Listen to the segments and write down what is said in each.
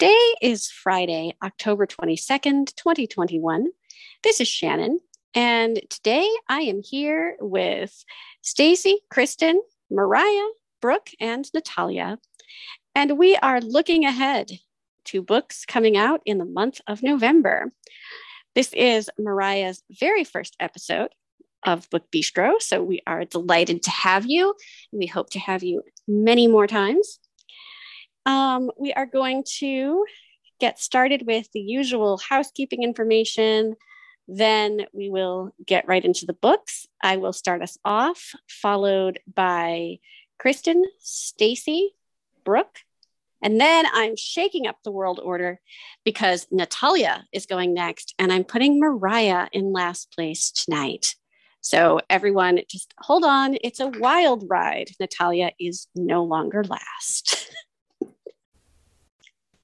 Today is Friday, October 22nd, 2021. This is Shannon, and today I am here with Stacy, Kristen, Mariah, Brooke, and Natalia. And we are looking ahead to books coming out in the month of November. This is Mariah's very first episode of Book Bistro, so we are delighted to have you. We hope to have you many more times. Um, we are going to get started with the usual housekeeping information. Then we will get right into the books. I will start us off, followed by Kristen, Stacy, Brooke, and then I'm shaking up the world order because Natalia is going next, and I'm putting Mariah in last place tonight. So, everyone, just hold on. It's a wild ride. Natalia is no longer last.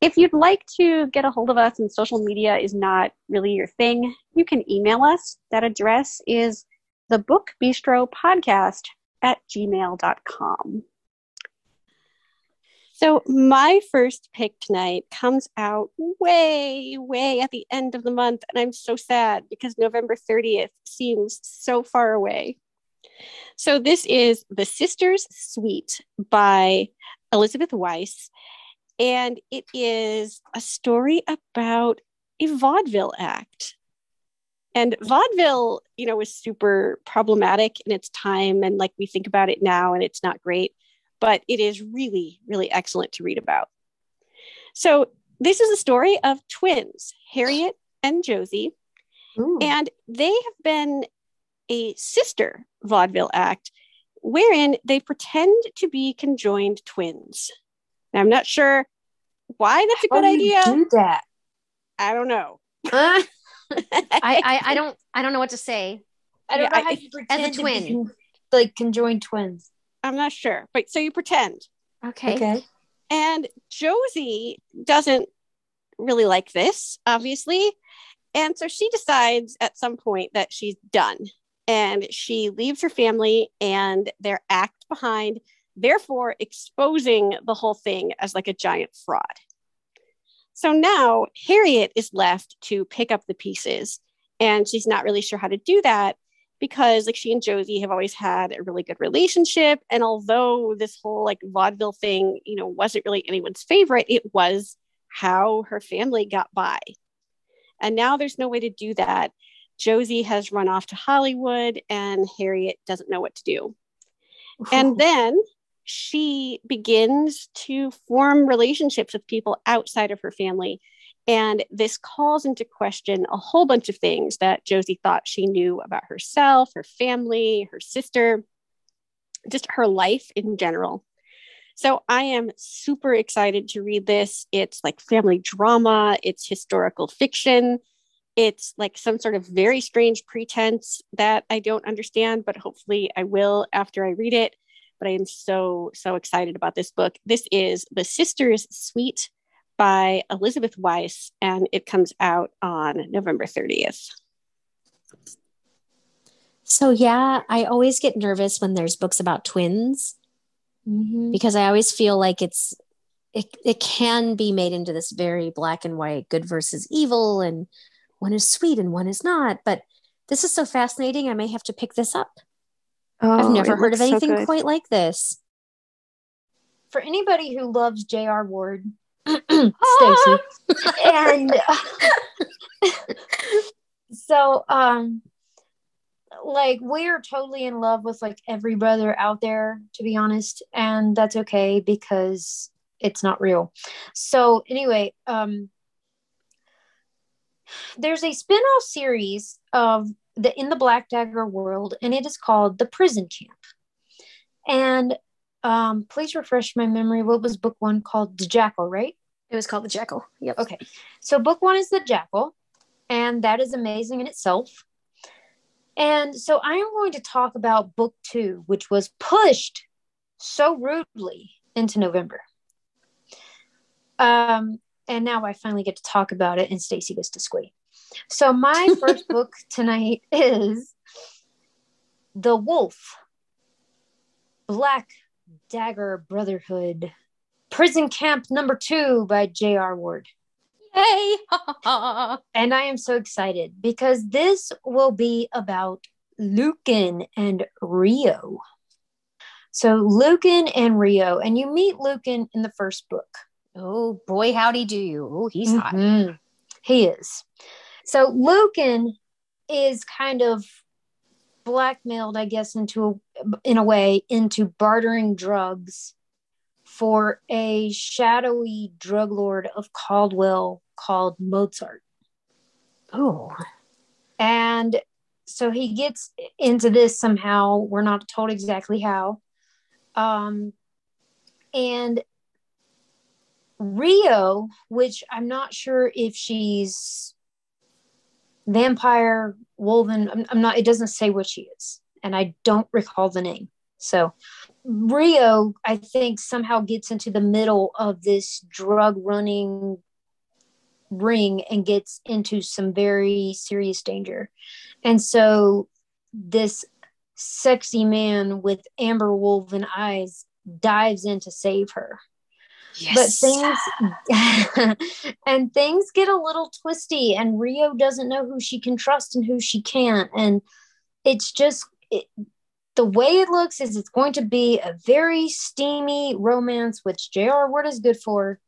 If you'd like to get a hold of us and social media is not really your thing, you can email us. That address is the book bistro podcast at gmail.com. So, my first pick tonight comes out way, way at the end of the month, and I'm so sad because November 30th seems so far away. So, this is The Sisters Sweet by Elizabeth Weiss, and it is a story about a vaudeville act. And vaudeville, you know, was super problematic in its time. And like we think about it now, and it's not great, but it is really, really excellent to read about. So, this is a story of twins, Harriet and Josie. Ooh. And they have been a sister vaudeville act wherein they pretend to be conjoined twins. Now, I'm not sure why that's a good idea. do that? I don't know. Uh, I, I, I don't I don't know what to say. I don't yeah, know how I, you pretend as a twin, con- like conjoined twins. I'm not sure, but so you pretend. Okay. Okay. And Josie doesn't really like this, obviously. And so she decides at some point that she's done and she leaves her family and their act behind therefore exposing the whole thing as like a giant fraud. So now Harriet is left to pick up the pieces, and she's not really sure how to do that because like she and Josie have always had a really good relationship and although this whole like vaudeville thing, you know, wasn't really anyone's favorite, it was how her family got by. And now there's no way to do that. Josie has run off to Hollywood and Harriet doesn't know what to do. And then she begins to form relationships with people outside of her family. And this calls into question a whole bunch of things that Josie thought she knew about herself, her family, her sister, just her life in general. So I am super excited to read this. It's like family drama, it's historical fiction. It's like some sort of very strange pretense that I don't understand, but hopefully I will after I read it but I am so, so excited about this book. This is The Sisters Sweet by Elizabeth Weiss, and it comes out on November 30th. So, yeah, I always get nervous when there's books about twins mm-hmm. because I always feel like it's it, it can be made into this very black and white good versus evil and one is sweet and one is not but this is so fascinating i may have to pick this up Oh, I've never heard of anything so quite like this. For anybody who loves J.R. Ward, Stacy, and uh, so um like we are totally in love with like every brother out there to be honest and that's okay because it's not real so anyway um there's a spin-off series of the in the black dagger world and it is called the prison camp. And um please refresh my memory. What was book one called? The jackal right? It was called the jackal. Yep. Okay. So book one is the jackal and that is amazing in itself. And so I am going to talk about book two, which was pushed so rudely into November. Um, and now I finally get to talk about it, and Stacy gets to squeak. So my first book tonight is The Wolf, Black Dagger Brotherhood, Prison Camp Number Two by J.R. Ward. Yay! and I am so excited because this will be about Lucan and Rio. So Lucan and Rio, and you meet Lucan in the first book. Oh boy, howdy do you? Oh, he's mm-hmm. hot. He is. So Lucan is kind of blackmailed, I guess, into a, in a way into bartering drugs for a shadowy drug lord of Caldwell called Mozart. Oh. And so he gets into this somehow. We're not told exactly how. Um, and Rio, which I'm not sure if she's vampire, wolven, I'm, I'm not, it doesn't say what she is. And I don't recall the name. So Rio, I think, somehow gets into the middle of this drug running ring and gets into some very serious danger. And so this sexy man with amber wolven eyes dives in to save her. Yes. But things and things get a little twisty and Rio doesn't know who she can trust and who she can't and it's just it, the way it looks is it's going to be a very steamy romance, which J.R. Ward is good for,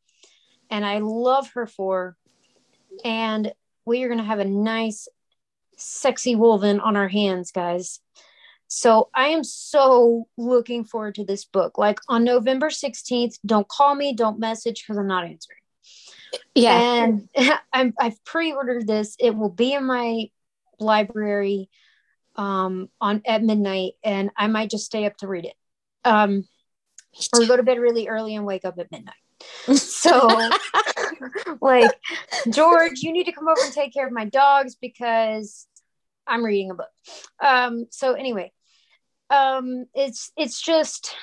and I love her for. And we are going to have a nice, sexy wolven on our hands, guys. So I am so looking forward to this book. Like on November 16th, don't call me, don't message because I'm not answering. Yeah. And I'm, I've pre ordered this. It will be in my library um, on at midnight, and I might just stay up to read it, um, or go to bed really early and wake up at midnight. so, like, George, you need to come over and take care of my dogs because I'm reading a book. Um, so anyway, um, it's it's just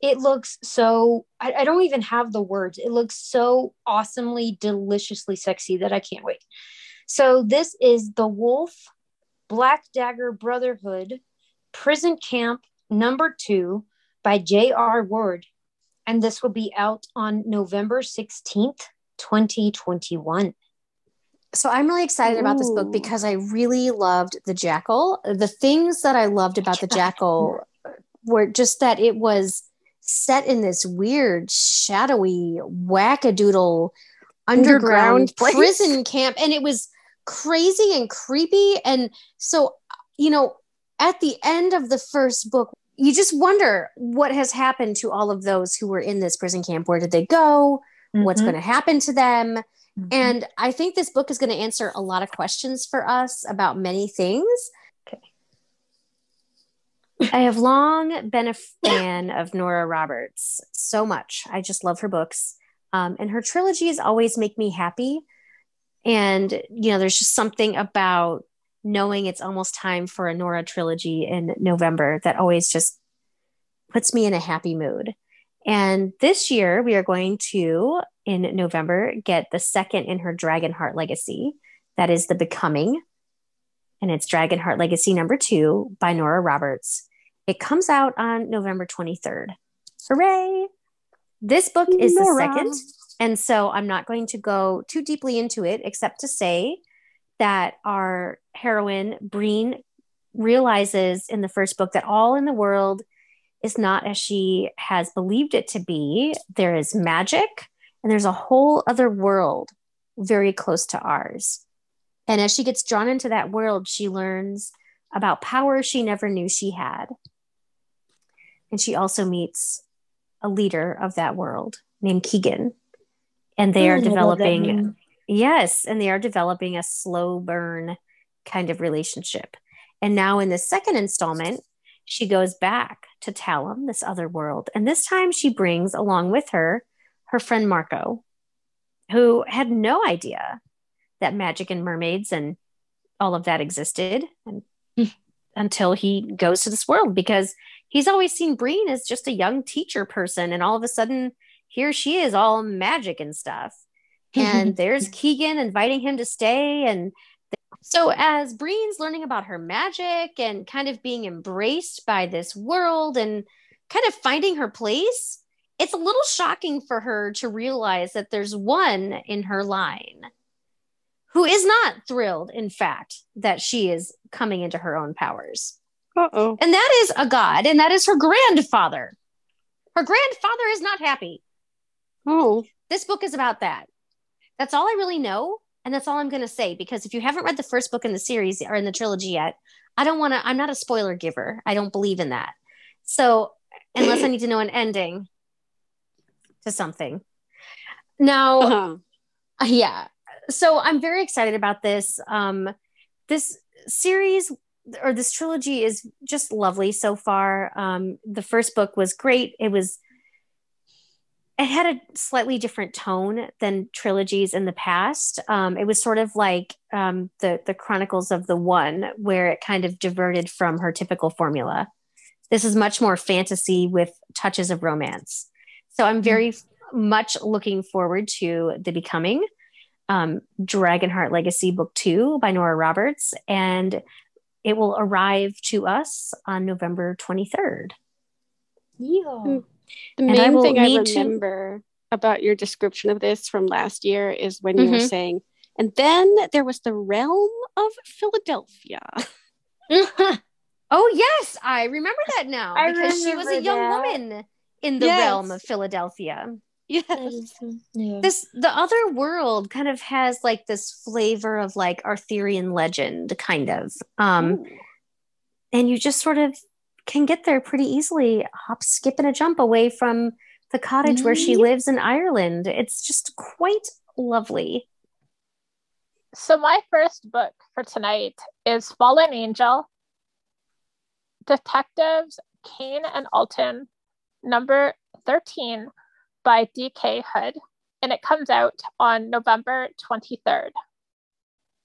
it looks so I, I don't even have the words. It looks so awesomely, deliciously sexy that I can't wait. So this is the Wolf Black Dagger Brotherhood, Prison Camp Number Two by J.R. Ward. And this will be out on November 16th, 2021. So I'm really excited Ooh. about this book because I really loved The Jackal. The things that I loved about The Jackal were just that it was set in this weird, shadowy, wackadoodle underground, underground prison camp. And it was crazy and creepy. And so, you know, at the end of the first book, you just wonder what has happened to all of those who were in this prison camp. Where did they go? Mm-hmm. What's going to happen to them? Mm-hmm. And I think this book is going to answer a lot of questions for us about many things. Okay. I have long been a fan of Nora Roberts so much. I just love her books. Um, and her trilogies always make me happy and, you know, there's just something about knowing it's almost time for a Nora trilogy in November that always just puts me in a happy mood. And this year, we are going to, in November, get the second in her Dragonheart legacy. That is The Becoming. And it's Dragonheart Legacy number two by Nora Roberts. It comes out on November 23rd. Hooray! This book is Nora. the second and so I'm not going to go too deeply into it, except to say that our heroine, Breen, realizes in the first book that all in the world is not as she has believed it to be. There is magic, and there's a whole other world very close to ours. And as she gets drawn into that world, she learns about power she never knew she had. And she also meets a leader of that world named Keegan. And they oh, are developing, yes, and they are developing a slow burn kind of relationship. And now in the second installment, she goes back to Talamh, this other world. And this time she brings along with her her friend Marco, who had no idea that magic and mermaids and all of that existed and mm. until he goes to this world because he's always seen Breen as just a young teacher person and all of a sudden here she is all magic and stuff. And there's Keegan inviting him to stay and so as Breen's learning about her magic and kind of being embraced by this world and kind of finding her place it's a little shocking for her to realize that there's one in her line who is not thrilled, in fact, that she is coming into her own powers. Uh-oh. And that is a god, and that is her grandfather. Her grandfather is not happy. Oh. This book is about that. That's all I really know. And that's all I'm going to say because if you haven't read the first book in the series or in the trilogy yet, I don't want to, I'm not a spoiler giver. I don't believe in that. So, unless I need to know an ending to something. Now, uh-huh. yeah, so I'm very excited about this. Um, this series or this trilogy is just lovely so far. Um, the first book was great. It was it had a slightly different tone than trilogies in the past. Um, it was sort of like um, the the Chronicles of the One, where it kind of diverted from her typical formula. This is much more fantasy with touches of romance. So I'm very mm-hmm. much looking forward to the Becoming um, Dragonheart Legacy Book Two by Nora Roberts, and it will arrive to us on November 23rd. Yeah. Hmm. The main I thing I remember to... about your description of this from last year is when you mm-hmm. were saying, and then there was the realm of Philadelphia. oh yes, I remember that now I because she was a young that. woman in the yes. realm of Philadelphia. Yes. Yeah. This the other world kind of has like this flavor of like Arthurian legend kind of. Um Ooh. and you just sort of can get there pretty easily, hop, skip, and a jump away from the cottage mm-hmm. where she mm-hmm. lives in Ireland. It's just quite lovely. So my first book for tonight is Fallen Angel. Detectives Kane and Alton, number 13 by DK Hood, and it comes out on November 23rd,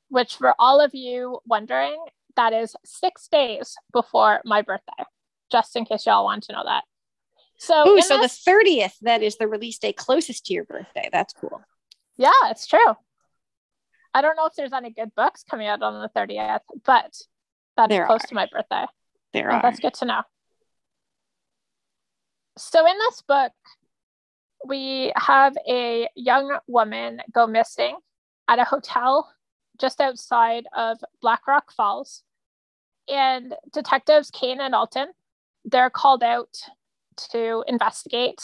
which, for all of you wondering, that is six days before my birthday, just in case y'all want to know that. So, Ooh, so this- the 30th, that is the release day closest to your birthday. That's cool. Yeah, it's true. I don't know if there's any good books coming out on the 30th, but that there is close are. to my birthday. There are. That's good to know. So in this book, we have a young woman go missing at a hotel just outside of Black Rock Falls. And detectives Kane and Alton, they're called out to investigate.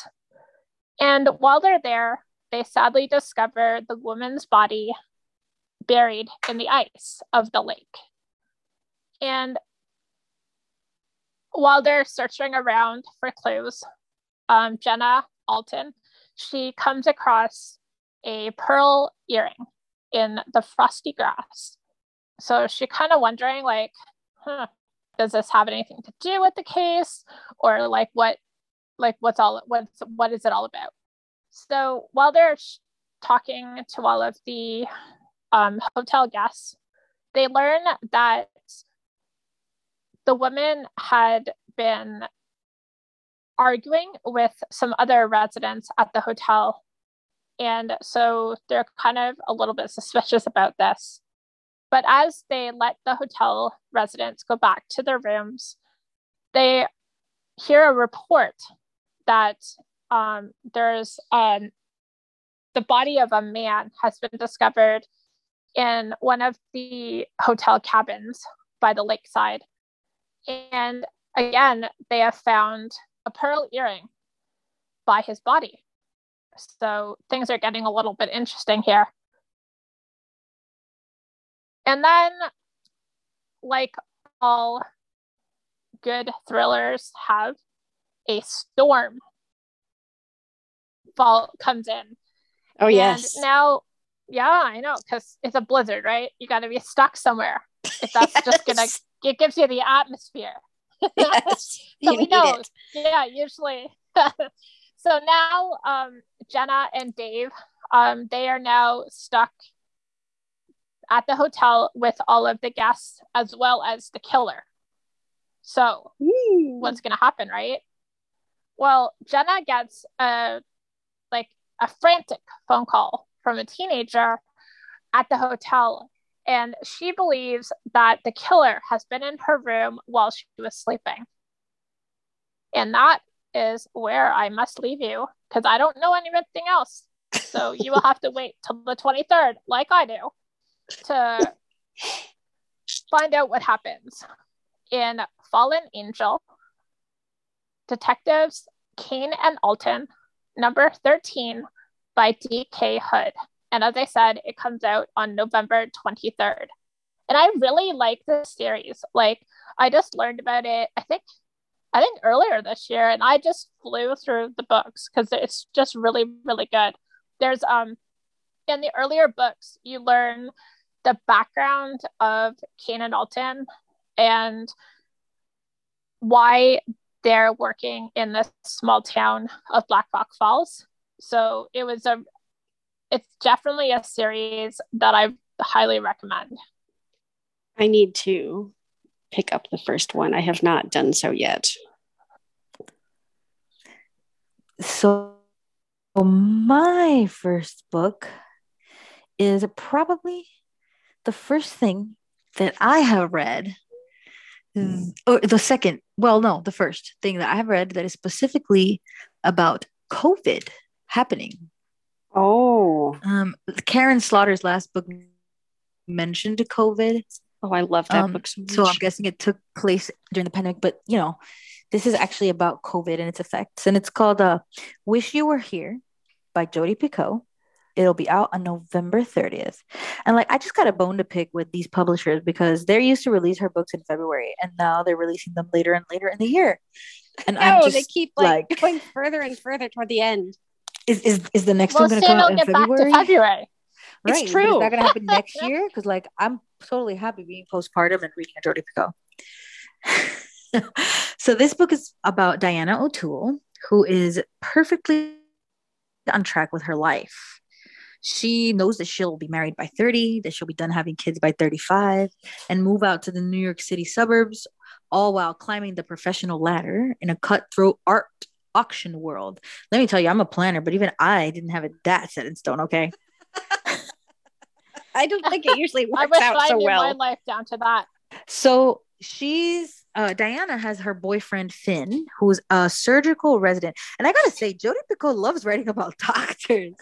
And while they're there, they sadly discover the woman's body buried in the ice of the lake. And while they're searching around for clues, um, Jenna Alton she comes across a pearl earring in the frosty grass. So she kind of wondering, like, huh, does this have anything to do with the case, or like what, like what's all what's what is it all about? So while they're sh- talking to all of the um, hotel guests, they learn that the woman had been arguing with some other residents at the hotel. And so they're kind of a little bit suspicious about this. But as they let the hotel residents go back to their rooms, they hear a report that um, there's um, the body of a man has been discovered in one of the hotel cabins by the lakeside. And again, they have found a pearl earring by his body. So things are getting a little bit interesting here. And then, like all good thrillers have, a storm fall comes in. Oh yes. And now, yeah, I know, because it's a blizzard, right? You got to be stuck somewhere. If that's yes. just gonna, it gives you the atmosphere. Yes, so we know. It. Yeah, usually. so now, um, Jenna and Dave, um, they are now stuck at the hotel with all of the guests as well as the killer. So, Ooh. what's going to happen, right? Well, Jenna gets a like a frantic phone call from a teenager at the hotel and she believes that the killer has been in her room while she was sleeping. And that is where I must leave you because I don't know anything else. So you will have to wait till the 23rd, like I do, to find out what happens. In Fallen Angel, Detectives Kane and Alton, number 13 by D.K. Hood. And as I said, it comes out on November 23rd. And I really like this series. Like, I just learned about it, I think, I think earlier this year, and I just flew through the books because it's just really, really good. There's um in the earlier books, you learn the background of Kane and Alton and why they're working in this small town of Black Rock Falls. So it was a it's definitely a series that I highly recommend. I need to pick up the first one. I have not done so yet. So, my first book is probably the first thing that I have read. Or the second, well, no, the first thing that I have read that is specifically about COVID happening Oh. Um, Karin Slaughter's last book mentioned COVID. Oh, I love that um, book so, so I'm guessing it took place during the pandemic, but you know, this is actually about COVID and its effects. And it's called uh, Wish You Were Here by Jodi Picoult. It'll be out on November 30th. And like, I just got a bone to pick with these publishers because they're used to release her books in February and now they're releasing them later and later in the year. And no, I'm just, they keep like, like going further and further toward the end. Is is is the next well, one going to come out in February? February? Right. It's true. Is that going to happen next year? Because like I'm totally happy being postpartum and reading a Jodi Picoult. so this book is about Diana O'Toole, who is perfectly on track with her life. She knows that she'll be married by 30, that she'll be done having kids by 35, and move out to the New York City suburbs, all while climbing the professional ladder in a cutthroat art auction world. Let me tell you, I'm a planner, but even I didn't have it that set in stone. Okay. I don't think it usually works I out so well. My life down to that. So she's uh, Diana has her boyfriend Finn, who's a surgical resident, and I gotta say, Jodi Picoult loves writing about doctors.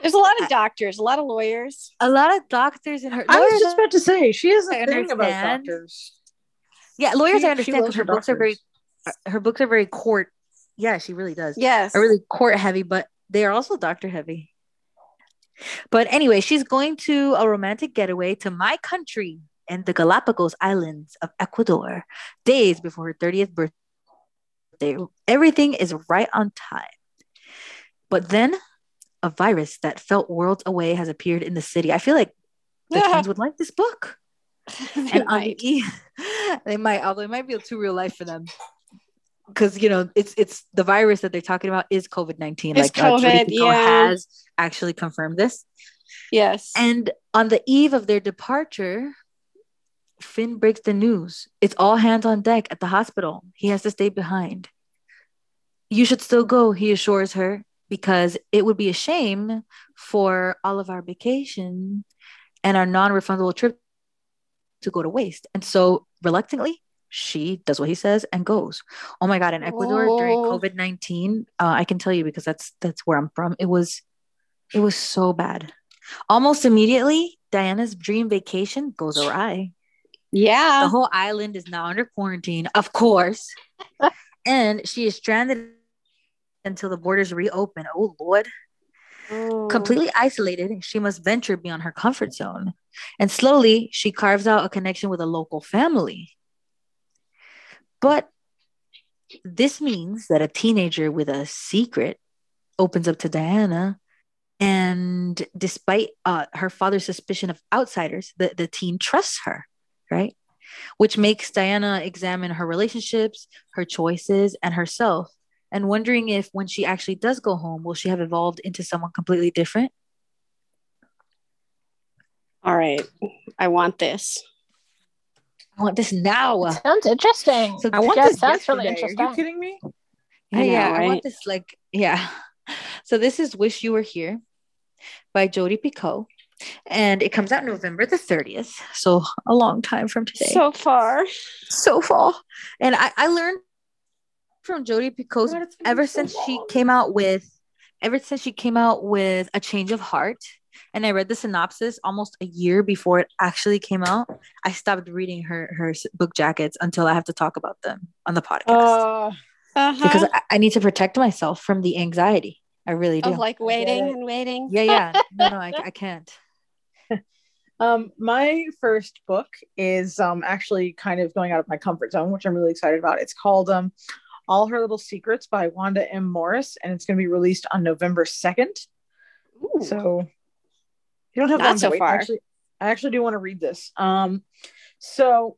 There's a lot of doctors, a lot of lawyers, a lot of doctors in her. I was just about to say she has a thing about doctors. Yeah, lawyers she, I understand because her books are very, her books are very court yeah, she really does. Yes. Are really court heavy, but they are also doctor heavy. But anyway, she's going to a romantic getaway to my country and the Galapagos Islands of Ecuador days before her 30th birthday. Everything is right on time. But then a virus that felt worlds away has appeared in the city. I feel like the yeah. twins would like this book. and might. they might, although it might be too real life for them because you know it's it's the virus that they're talking about is COVID nineteen. Like COVID, uh, yeah. has actually confirmed this. Yes. And on the eve of their departure, Finn breaks the news. It's all hands on deck at the hospital. He has to stay behind. You should still go, he assures her, because it would be a shame for all of our vacation and our non refundable trip to go to waste. And so, reluctantly, she does what he says and goes. Oh my god! In Ecuador oh. during COVID nineteen, uh, I can tell you because that's that's where I'm from. It was, it was so bad. Almost immediately, Diana's dream vacation goes awry. Yeah, the whole island is now under quarantine, of course, and she is stranded until the borders reopen. Oh lord! Oh. Completely isolated, she must venture beyond her comfort zone. And slowly, she carves out a connection with a local family. But this means that a teenager with a secret opens up to Diana. And despite uh, her father's suspicion of outsiders, the, the teen trusts her, right? Which makes Diana examine her relationships, her choices, and herself and wondering if when she actually does go home, will she have evolved into someone completely different? All right. I want this. I want this now. Sounds interesting. So I want this sounds yesterday. really interesting. Are you kidding me? Yeah, I know, yeah. Right? I want this like yeah. So this is Wish You Were Here by Jodi Picoult. And it comes out November the 30th. So a long time from today. So far. So far. And I, I learned from Jodi Picoult ever so since long. she came out with ever since she came out with A Change of Heart and I read the synopsis almost a year before it actually came out. I stopped reading her her book jackets until I have to talk about them on the podcast uh, uh-huh. because I, I, need to protect myself from the anxiety. I really do. Of like waiting and waiting. Yeah, yeah. No, no, I, I can't. Um, my first book is um actually kind of going out of my comfort zone, which I'm really excited about. It's called um all Her Little Secrets by Wanda M. Morris, and it's going to be released on November 2nd. Ooh. So you don't have Not so far. Actually, I actually do want to read this. Um, so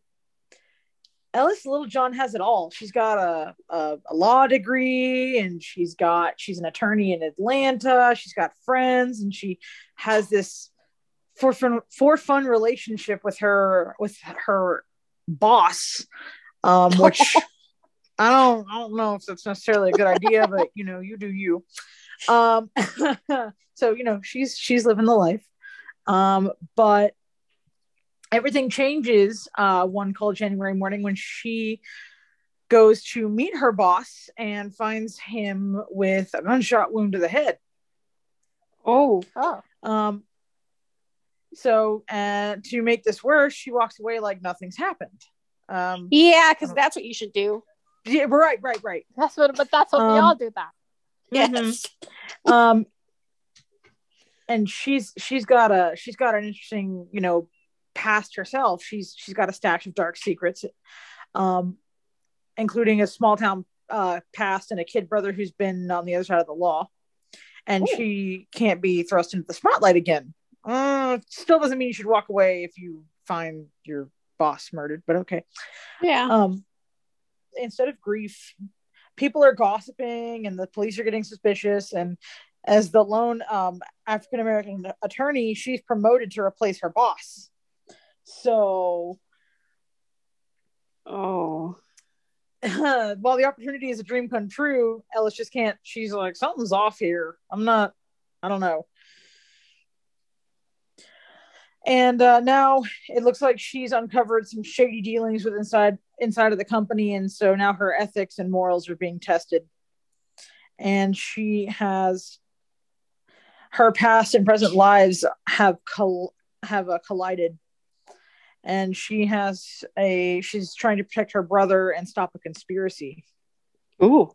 Ellis Littlejohn has it all. She's got a, a, a, law degree and she's got she's an attorney in Atlanta. She's got friends and she has this for fun for fun relationship with her with her boss, um, which I don't I don't know if that's necessarily a good idea, but you know, you do you. Um so you know, she's she's living the life. Um, but everything changes uh one cold January morning when she goes to meet her boss and finds him with a gunshot wound to the head. Oh. oh. Um so uh, to make this worse, she walks away like nothing's happened. Um, yeah, because that's what you should do. Yeah, right, right, right. That's what, but that's what um, we all do. That. Yes. Mm-hmm. um, and she's she's got a she's got an interesting you know past herself. She's she's got a stash of dark secrets, um, including a small town uh, past and a kid brother who's been on the other side of the law, and Ooh. she can't be thrust into the spotlight again. Uh, still doesn't mean you should walk away if you find your boss murdered, but okay. Yeah. Um, instead of grief, people are gossiping and the police are getting suspicious. And as the lone um, African American attorney, she's promoted to replace her boss. So, oh, while the opportunity is a dream come true, Ellis just can't. She's like, something's off here. I'm not. I don't know and uh, now it looks like she's uncovered some shady dealings with inside inside of the company and so now her ethics and morals are being tested and she has her past and present lives have col- have uh, collided and she has a she's trying to protect her brother and stop a conspiracy ooh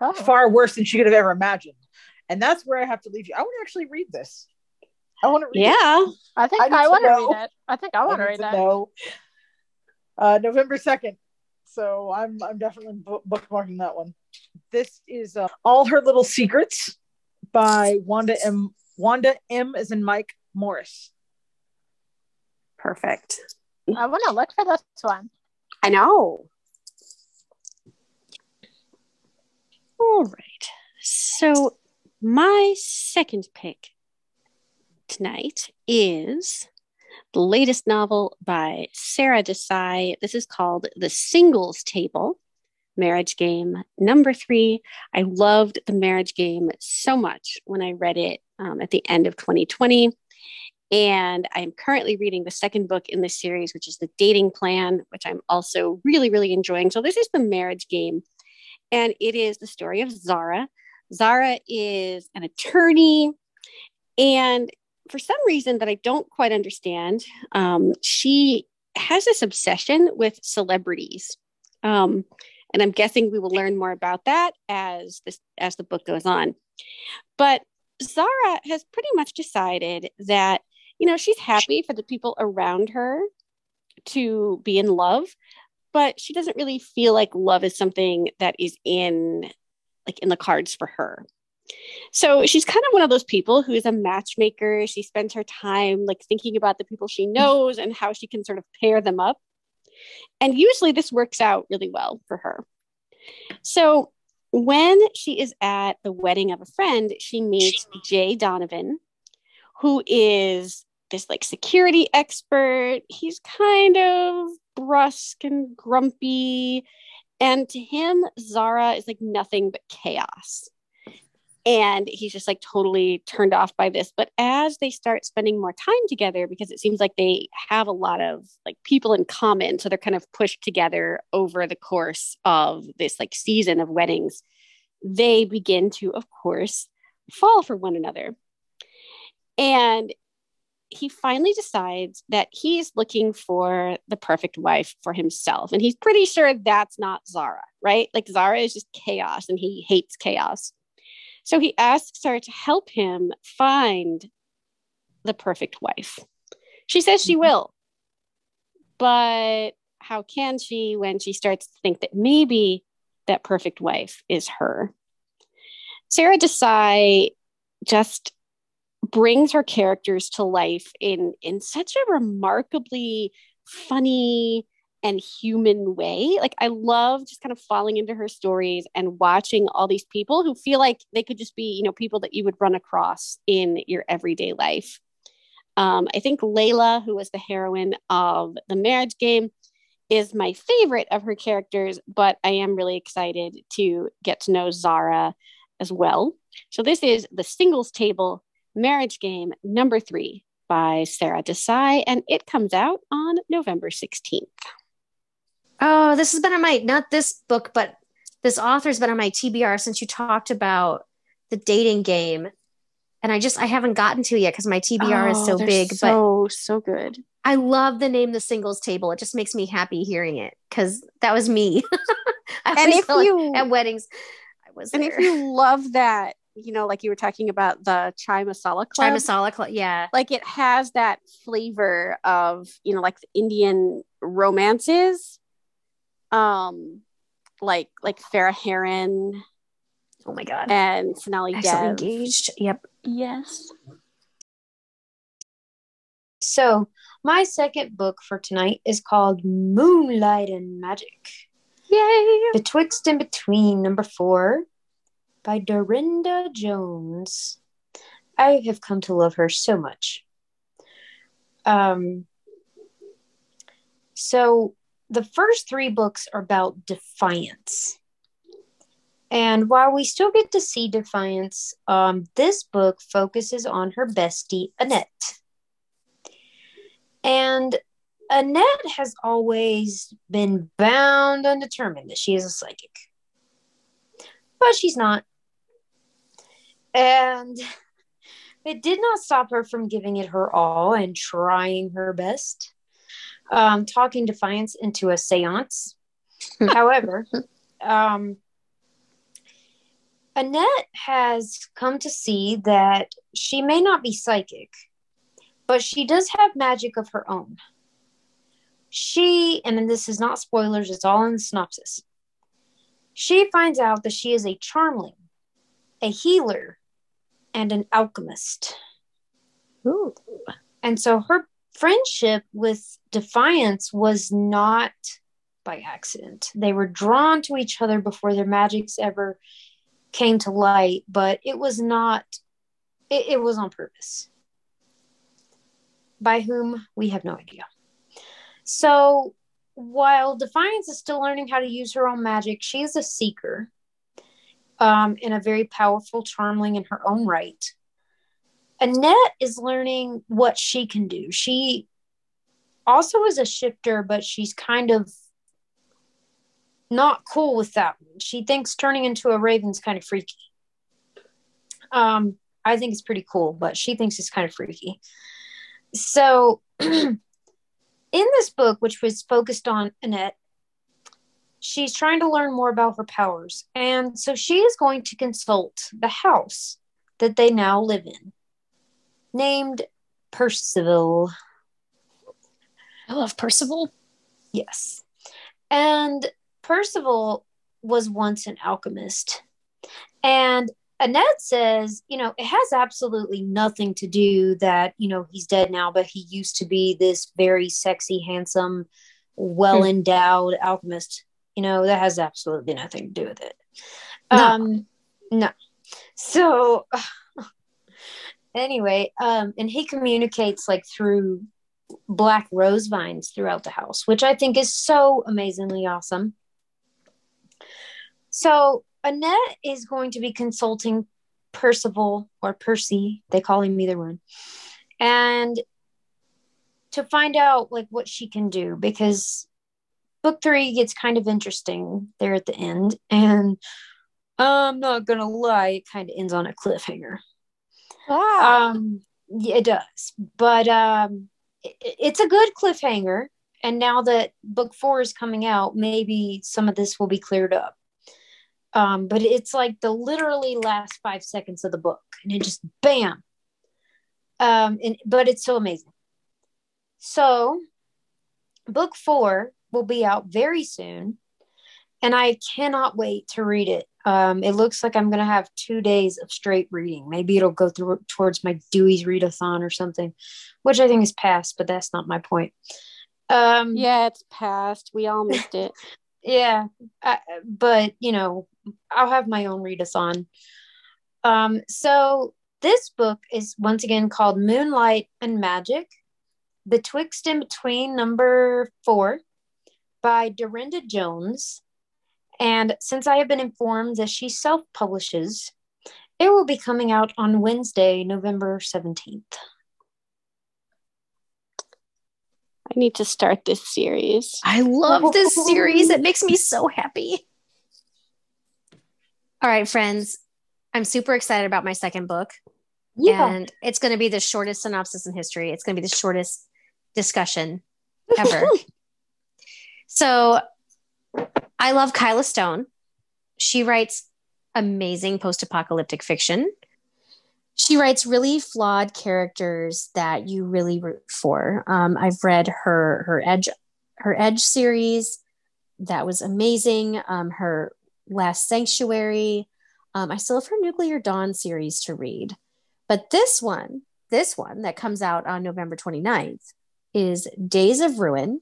oh. far worse than she could have ever imagined and that's where i have to leave you i want to actually read this I want to read. Yeah, it. I think I, I want to read it. I think I want to read that. Know. Uh, November second. So I'm I'm definitely bookmarking that one. This is uh, all her little secrets by Wanda M. Wanda M. is in Mike Morris. Perfect. I want to look for this one. I know. All right. So my second pick tonight is the latest novel by Sara Desai. This is called The Singles Table Marriage Game number three. I loved the marriage game so much when I read it um, at the end of 2020. And I'm currently reading the second book in this series, which is The Dating Plan, which I'm also really, really enjoying. So, this is the marriage game. And it is the story of Zara. Zara is an attorney and for some reason that I don't quite understand, um, she has this obsession with celebrities. Um, and I'm guessing we will learn more about that as this as the book goes on. But Zara has pretty much decided that, you know, she's happy for the people around her to be in love, but she doesn't really feel like love is something that is in like in the cards for her. So she's kind of one of those people who is a matchmaker. She spends her time like thinking about the people she knows and how she can sort of pair them up. And usually this works out really well for her. So when she is at the wedding of a friend, she meets Jay Donovan, who is this like security expert. He's kind of brusque and grumpy. And to him, Zara is like nothing but chaos and he's just like totally turned off by this. But as they start spending more time together because it seems like they have a lot of like people in common so they're kind of pushed together over the course of this like season of weddings they begin to of course fall for one another. And he finally decides that he's looking for the perfect wife for himself. And he's pretty sure that's not zara right? Like zara is just chaos and he hates chaos so he asks her to help him find the perfect wife. She says she mm-hmm. will, but how can she when she starts to think that maybe that perfect wife is her? Sara Desai just brings her characters to life in in such a remarkably funny and human way. Like I love just kind of falling into her stories and watching all these people who feel like they could just be, you know, people that you would run across in your everyday life. Um, I think Layla, who was the heroine of the marriage game, is my favorite of her characters, but I am really excited to get to know Zara as well. So this is the singles table marriage game number three by Sara Desai, and it comes out on November 16th. Oh, this has been on my not this book, but this author's been on my TBR since you talked about the dating game. And I just I haven't gotten to it yet because my TBR oh, is so oh, big. So but so good. I love the name the singles table. It just makes me happy hearing it because that was me. and if you at weddings, I was. And there. if you love that, you know, like you were talking about the chai masala club. Chai masala club, yeah. Like it has that flavor of you know, like the Indian romances um like like Farah Heron. Oh my god. And Sonali engaged. Yep. Yes. So my second book for tonight is called Moonlight and Magic. Yay! Betwixt and Between, number four, by Darynda Jones. I have come to love her so much. Um, so the first three books are about defiance. And while we still get to see Defiance, um, this book focuses on her bestie, Annette. And Annette has always been bound and determined that she is a psychic. But she's not. And it did not stop her from giving it her all and trying her best um, talking defiance into a seance. However, um, Annette has come to see that she may not be psychic, but she does have magic of her own. She, and this is not spoilers, it's all in the synopsis. She finds out that she is a charmling, a healer, and an alchemist. Ooh. And so her friendship with Defiance was not by accident. They were drawn to each other before their magics ever came to light, but it was not, it, it was on purpose. By whom we have no idea. So while Defiance is still learning how to use her own magic, she is a seeker um, and a very powerful charmling in her own right. Annette is learning what she can do. She also is a shifter, but she's kind of not cool with that She thinks turning into a raven's kind of freaky. Um, I think it's pretty cool, but she thinks it's kind of freaky. So, in this book, which was focused on Annette, she's trying to learn more about her powers. And so she is going to consult the house that they now live in, named Percival. I love Percival. Yes. And Percival was once an alchemist. And Annette says, you know, it has absolutely nothing to do that, you know, he's dead now, but he used to be this very sexy, handsome, well endowed alchemist. You know, that has absolutely nothing to do with it. No. Um, no. So, anyway, um, and he communicates like through black rose vines throughout the house, which I think is so amazingly awesome. So Annette is going to be consulting Percival or Percy, they call him either one, and to find out like what she can do because book three gets kind of interesting there at the end, and I'm not gonna lie, it kind of ends on a cliffhanger. Ah. Um, it does, but um, it, it's a good cliffhanger. And now that book four is coming out, maybe some of this will be cleared up. Um, but it's like the literally last five seconds of the book, and it just bam. Um, and but it's so amazing. So, book four will be out very soon, and I cannot wait to read it. Um, it looks like I'm going to have two days of straight reading. Maybe it'll go through towards my Dewey's readathon or something, which I think is past, but that's not my point. Um, yeah, it's past. We all missed it. yeah, I, but you know, I'll have my own readathon. Um, so this book is once again called Moonlight and Magic, Betwixt and Between number four by Darynda Jones. And since I have been informed that she self publishes, it will be coming out on Wednesday, November 17th. I need to start this series. I love this oh. series. It makes me so happy. All right, friends. I'm super excited about my second book. Yeah. And it's going to be the shortest synopsis in history. It's going to be the shortest discussion ever. so I love Kyla Stone. She writes amazing post apocalyptic fiction. She writes really flawed characters that you really root for. Um, I've read her her Edge her Edge series that was amazing. Um, her Last Sanctuary. Um, I still have her Nuclear Dawn series to read. But this one, this one that comes out on November 29th is Days of Ruin,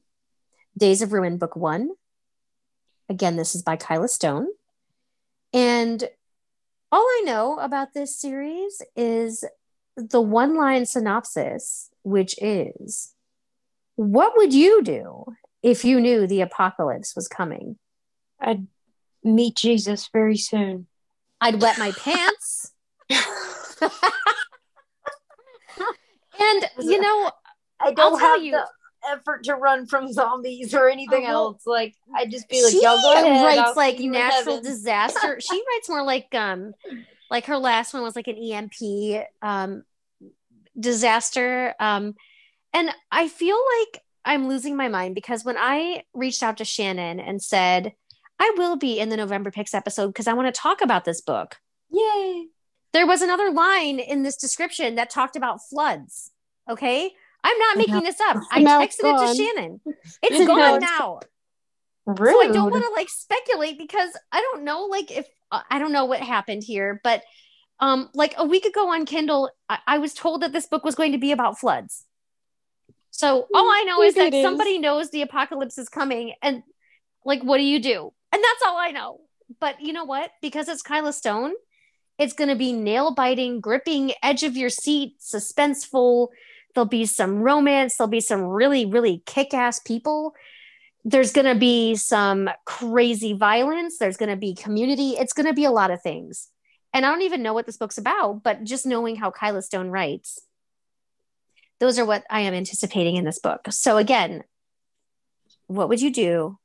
Days of Ruin, Book One. Again, this is by Kyla Stone. And all I know about this series is the one line synopsis, which is What would you do if you knew the apocalypse was coming? I'd meet Jesus very soon. I'd wet my pants. and you know, I I'll don't tell have you- the effort to run from zombies or anything Oh, else. Like I'd just be like, she y'all go ahead. writes like see you in natural disaster. she writes more like um, like her last one was like an EMP um disaster. Um, and I feel like I'm losing my mind because when I reached out to Shannon and said I will be in the November Picks episode because I want to talk about this book. Yay! there was another line in this description that talked about floods. Okay. I'm not making this up. I texted it to. Shannon. It's gone it's now. Rude. So I don't want to like speculate because I don't know like if uh, I don't know what happened here, but um like a week ago on Kindle, I, I was told that this book was going to be about floods. So all I know is that somebody knows the apocalypse is coming and like what do you do? And that's all I know. But you know what? Because it's Kyla Stone, it's going to be nail biting, gripping, edge of your seat, suspenseful. There'll be some romance. There'll be some really, really kick ass people. There's going to be some crazy violence. There's going to be community. It's going to be a lot of things. And I don't even know what this book's about, but just knowing how Kyla Stone writes, those are what I am anticipating in this book. So, again, what would you do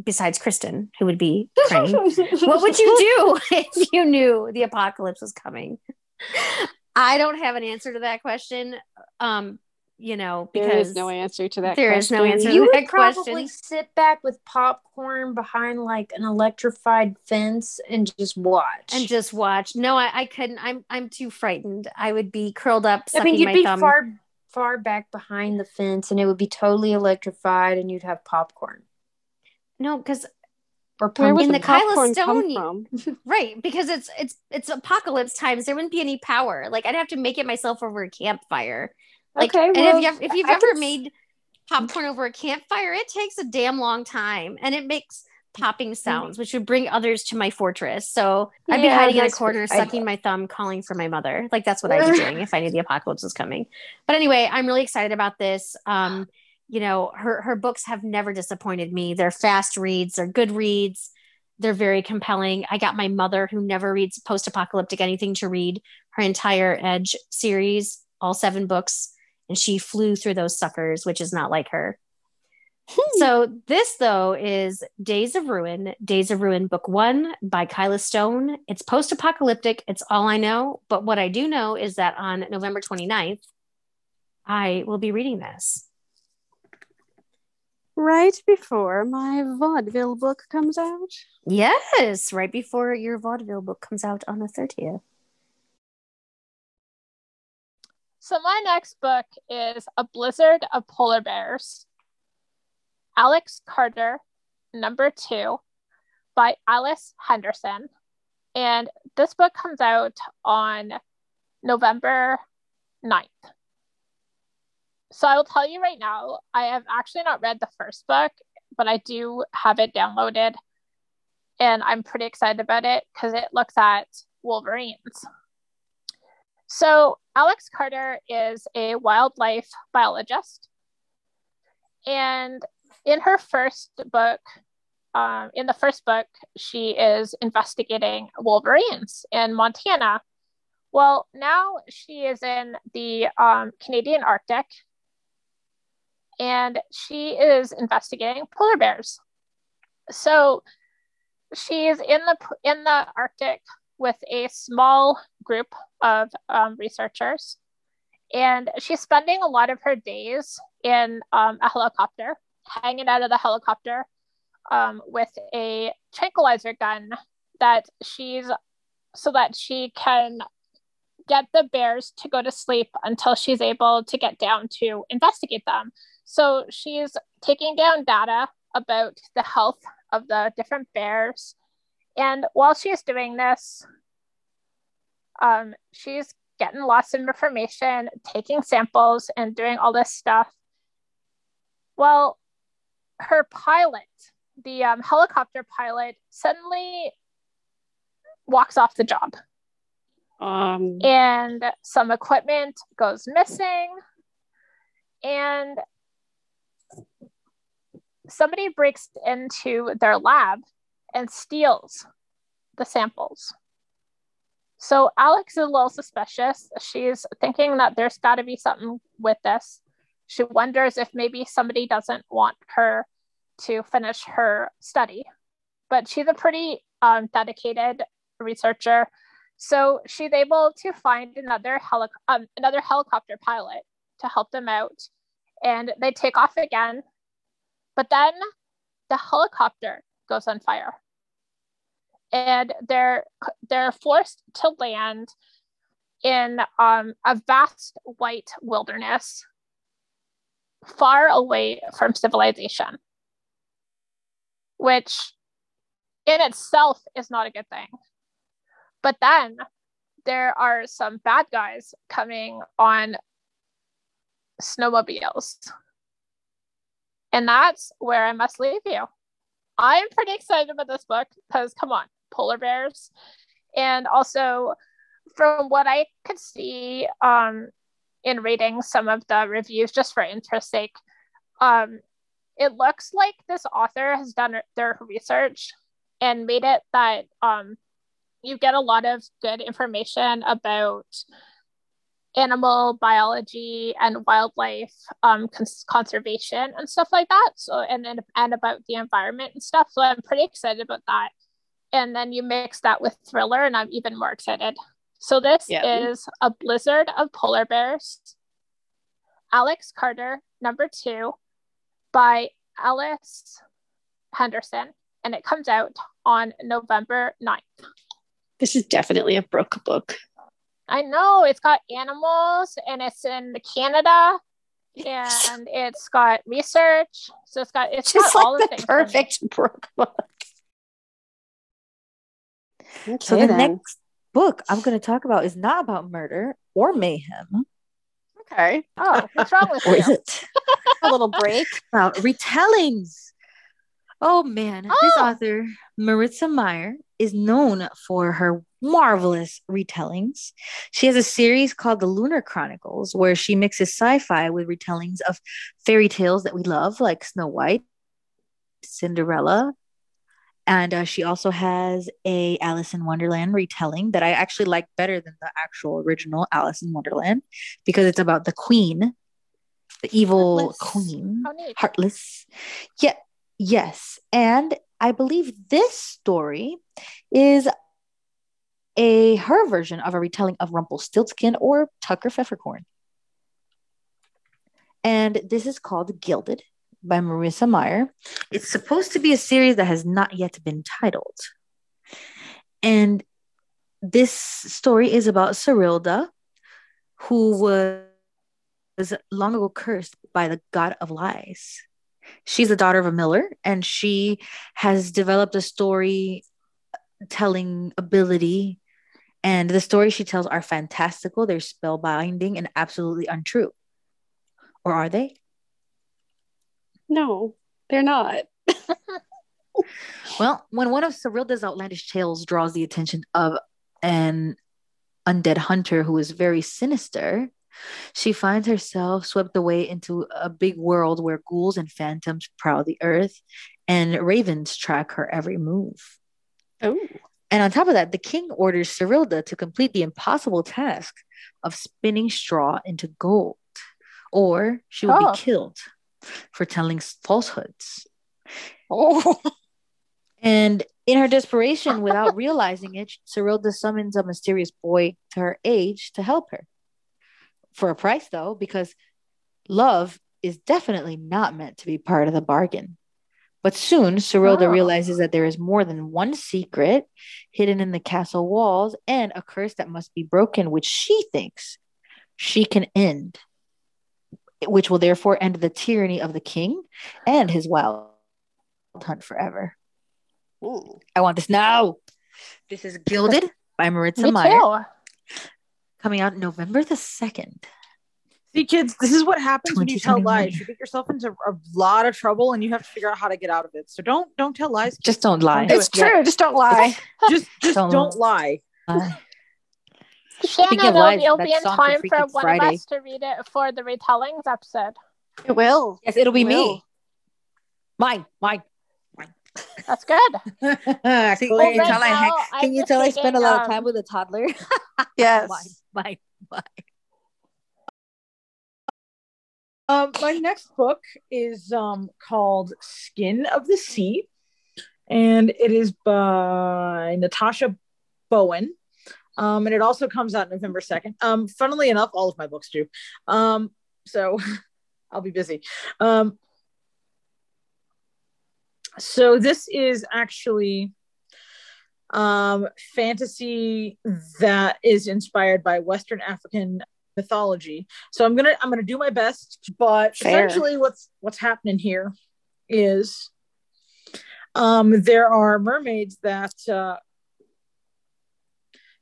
besides Kristen, who would be praying? what would you do if you knew the apocalypse was coming? I don't have an answer to that question. Um, you know, because is no answer to that. there is no answer. You would probably question. sit back with popcorn behind like an electrified fence and just watch. and just watch. No, I, I couldn't. I'm I'm too frightened. I would be curled up, I mean, you'd be thumb. far far back behind the fence, and it would be totally electrified, and you'd have popcorn no, because or Where would In the, the Kyla popcorn Stone- come from? right, because it's it's it's apocalypse times. There wouldn't be any power. Like I'd have to make it myself over a campfire. Like, Okay, and if you've if you've I ever s- made popcorn over a campfire, it takes a damn long time, and it makes popping sounds, which would bring others to my fortress. So I'd be Yeah, hiding in a corner, I- sucking my thumb, calling for my mother. Like that's what I'd be doing if I knew the apocalypse was coming. But anyway, I'm really excited about this. Um, you know, her her books have never disappointed me. They're fast reads, they're good reads, they're very compelling. I got my mother who never reads post-apocalyptic anything to read her entire Edge series, all seven books, and she flew through those suckers, which is not like her. Hmm. so this though is Days of Ruin, Days of Ruin book 1 by Kyla Stone. It's post-apocalyptic, it's all I know, but what I do know is that on November 29th I will be reading this. Right before my vaudeville book comes out. Yes, right before your vaudeville book comes out on the 30th. So my next book is A Blizzard of Polar Bears. Alex Carter, number two, by Alice Henderson. And this book comes out on November 9th. So I will tell you right now, I have actually not read the first book, but I do have it downloaded. And I'm pretty excited about it because it looks at Wolverines. So, Alex Carter is a wildlife biologist. And in her first book, um, in the first book, she is investigating wolverines in Montana. Well, now she is in the um, Canadian Arctic and she is investigating polar bears. So she's in the in the Arctic with a small group of um, researchers, and she's spending a lot of her days in um, a helicopter, hanging out of the helicopter um, with a tranquilizer gun that she's so that she can get the bears to go to sleep until she's able to get down to investigate them. So she's taking down data about the health of the different bears. And while she's doing this, um, she's getting lots of information, taking samples, and doing all this stuff. Well, her pilot, the um, helicopter pilot, suddenly walks off the job Um, and some equipment goes missing and somebody breaks into their lab and steals the samples. So alex is a little suspicious. She's thinking that there's got to be something with this. She wonders if maybe somebody doesn't want her to finish her study but she's a pretty um, dedicated researcher. So she's able to find another um, another helicopter pilot to help them out, and they take off again. But then the helicopter goes on fire, and they're they're forced to land in um, a vast white wilderness, far away from civilization, which in itself is not a good thing. But then there are some bad guys coming on snowmobiles. And that's where I must leave you. I'm pretty excited about this book because, come on, polar bears. And also, from what I could see um, in reading some of the reviews, just for interest sake, um, it looks like this author has done their research and made it that um, you get a lot of good information about animal biology and wildlife um, cons- conservation and stuff like that. So and, and and about the environment and stuff. So I'm pretty excited about that. And then you mix that with thriller, and I'm even more excited. So this Yeah. is a blizzard of polar bears. Alex Carter, number two, by Alice Henderson, and it comes out on November 9th. This is definitely a Brooke book. I know it's got animals and it's in Canada and it's got research. So it's got it's Just got all like the the things. perfect book. Okay, So the then. next book I'm going to talk about is not about murder or mayhem, okay, Oh, what's wrong with or you? is it? a little break. about retellings. Oh man, this Oh. author, Marissa Meyer, is known for her marvelous retellings. She has a series called The Lunar Chronicles, where she mixes sci fi with retellings of fairy tales that we love, like Snow White, Cinderella. And uh, she also has a Alice in Wonderland retelling that I actually like better than the actual original Alice in Wonderland because it's about the queen, the evil Heartless. queen heartless. Yeah, yes. And I believe this story is a her version of a retelling of Rumpelstiltskin or Tucker Pfeffercorn. And this is called Gilded by Marissa Meyer. It's supposed to be a series that has not yet been titled. And this story is about Serilda, who was long ago cursed by the god of lies. She's the daughter of a miller, and she has developed a story telling ability. And the stories she tells are fantastical, they're spellbinding and absolutely untrue. Or are they? No, they're not. Well, when one of Serilda's outlandish tales draws the attention of an undead hunter who is very sinister, she finds herself swept away into a big world where ghouls and phantoms prowl the earth and ravens track her every move. Oh, And on top of that, the king orders Serilda to complete the impossible task of spinning straw into gold, or she will Oh. be killed for telling falsehoods. oh, And in her desperation, without realizing it, Serilda summons a mysterious boy to her age to help her. For a price, though, because love is definitely not meant to be part of the bargain. But soon, Serilda Oh. realizes that there is more than one secret hidden in the castle walls and a curse that must be broken, which she thinks she can end, which will therefore end the tyranny of the king and his wild hunt forever. Ooh. I want this now. This is Gilded by Marissa Me Meyer, too. Coming out November the 2nd. See, kids, this is what happens when you tell lies. You get yourself into a lot of trouble, and you have to figure out how to get out of it. So don't don't tell lies. Just don't lie. do it's it. Yeah. true. Just don't lie. just just Don't- don't, lie. Lie. Shannon, Speaking of it'll, lies, it'll be in song for time for one Friday. of us to read it for the retellings episode. It will. Yes, it'll be Will. me. Mine, mine. That's good. See, Well, can you tell I, now, hang- I'm can you just tell I spend a lot of um, time with a toddler? Yes. Mine, mine, mine. Um, my next book is um called Skin of the Sea, and it is by Natasha Bowen. Um, and it also comes out November 2nd. Um, funnily enough, all of my books do. Um, so I'll be busy. Um, so this is actually um fantasy that is inspired by Western African mythology. So I'm gonna I'm gonna do my best, but Fair. essentially what's what's happening here is um there are mermaids that uh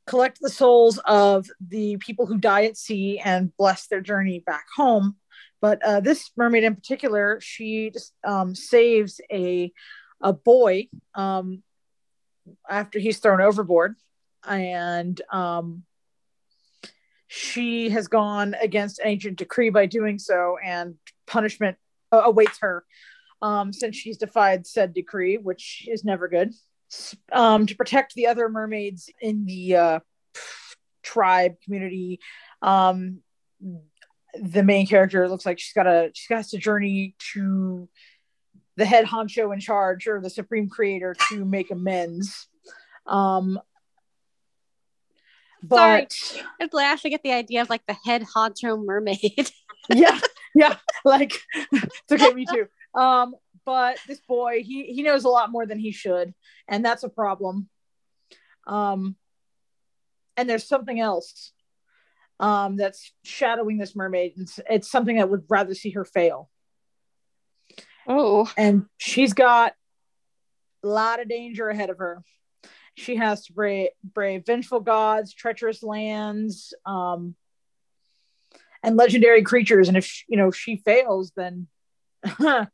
collect the souls of the people who die at sea and bless their journey back home. But uh, this mermaid in particular, she just um, saves a a boy um, after he's thrown overboard, and um, she has gone against ancient decree by doing so, and punishment awaits her um, since she's defied said decree, which is never good. Um, to protect the other mermaids in the uh, tribe community, um, the main character looks like she's got a she has got to journey to the head honcho in charge or the supreme creator to make amends. Um, Sorry. but I'm laughing at the idea of like the head honcho mermaid. yeah, yeah, like it's okay, me too. Um, but this boy, he he knows a lot more than he should, and that's a problem. Um, and there's something else um, that's shadowing this mermaid. It's, it's something that would rather see her fail. Oh, and she's got a lot of danger ahead of her. She has to brave, brave vengeful gods, treacherous lands, um, and legendary creatures. And if she, you know she fails, then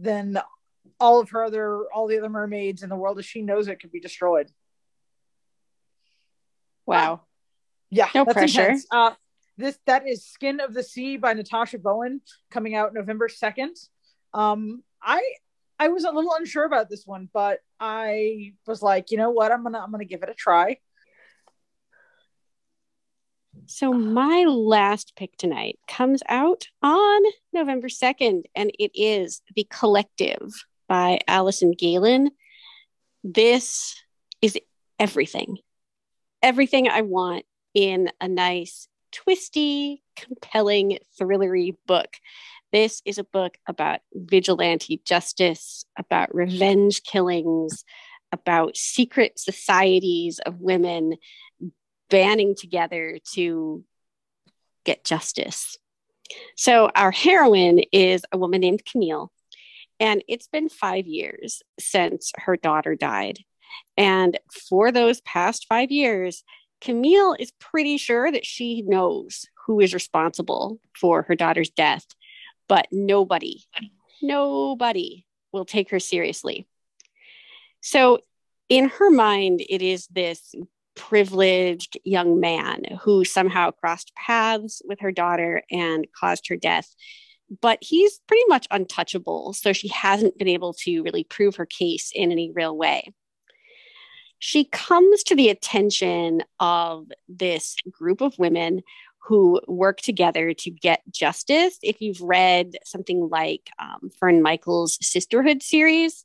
then all of her other all the other mermaids in the world as she knows it could be destroyed. Wow. Yeah, no pressure. Uh, this that is Skin of the Sea by Natasha Bowen coming out November second. Um, I I was a little unsure about this one, but I was like, you know what, I'm gonna I'm gonna give it a try. So my last pick tonight comes out on November 2nd, and it is The Collective by Alison Gaylin. This is everything. Everything I want in a nice, twisty, compelling, thrillery book. This is a book about vigilante justice, about revenge killings, about secret societies of women banding together to get justice. So, our heroine is a woman named Camille, and it's been five years since her daughter died. And for those past five years, Camille is pretty sure that she knows who is responsible for her daughter's death, but nobody, nobody will take her seriously. So, in her mind, it is this privileged young man who somehow crossed paths with her daughter and caused her death. But he's pretty much untouchable. So she hasn't been able to really prove her case in any real way she comes to the attention of this group of women who work together to get justice. If you've read something like um, Fern Michaels' Sisterhood series,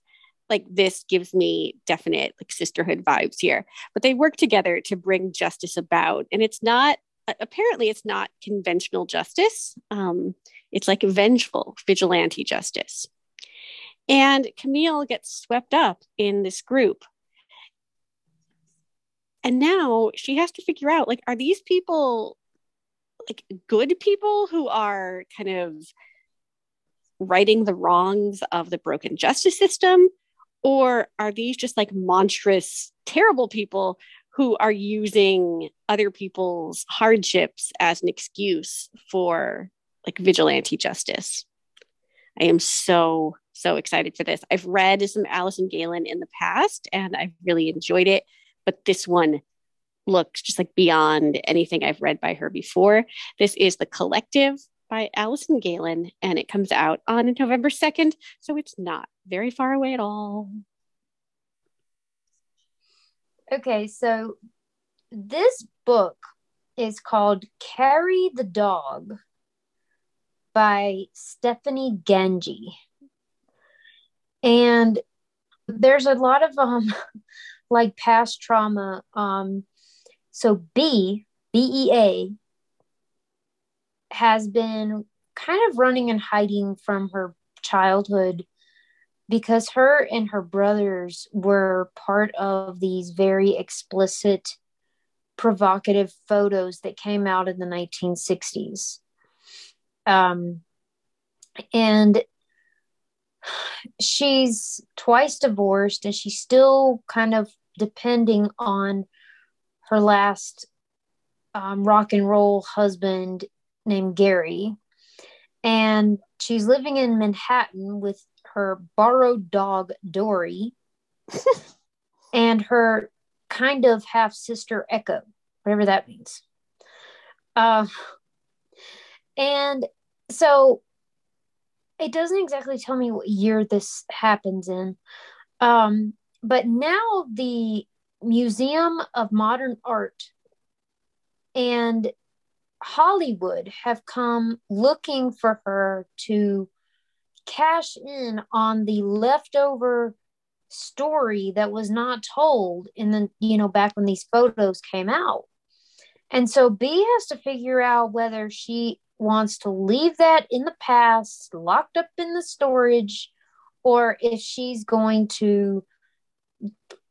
like this gives me definite like sisterhood vibes here. But they work together to bring justice about, and it's not apparently it's not conventional justice. Um, it's like vengeful vigilante justice. And Camille gets swept up in this group and now she has to figure out like, are these people like good people who are kind of righting the wrongs of the broken justice system? Or are these just like monstrous, terrible people who are using other people's hardships as an excuse for like vigilante justice? I am so, so excited for this. I've read some Alison Gaylin in the past and I've really enjoyed it but this one looks just like beyond anything I've read by her before. This is The Collective by Alison Gaylin, and it comes out on November 2nd, so it's not very far away at all. Okay, so this book is called Carry the Dog by Stephanie Gangi. And there's a lot of um like past trauma. Um, so B, BEA, has been kind of running and hiding from her childhood because her and her brothers were part of these very explicit, provocative photos that came out in the 1960s. Um, and she's twice divorced and she's still kind of depending on her last um, rock and roll husband named Gary. And she's living in Manhattan with her borrowed dog, Dory, and her kind of half sister, Echo, whatever that means. Uh, and so it doesn't exactly tell me what year this happens in. Um, but now the Museum of Modern Art and Hollywood have come looking for her to cash in on the leftover story that was not told in the you know back when these photos came out and so b has to figure out whether she wants to leave that in the past, locked up in the storage, or if she's going to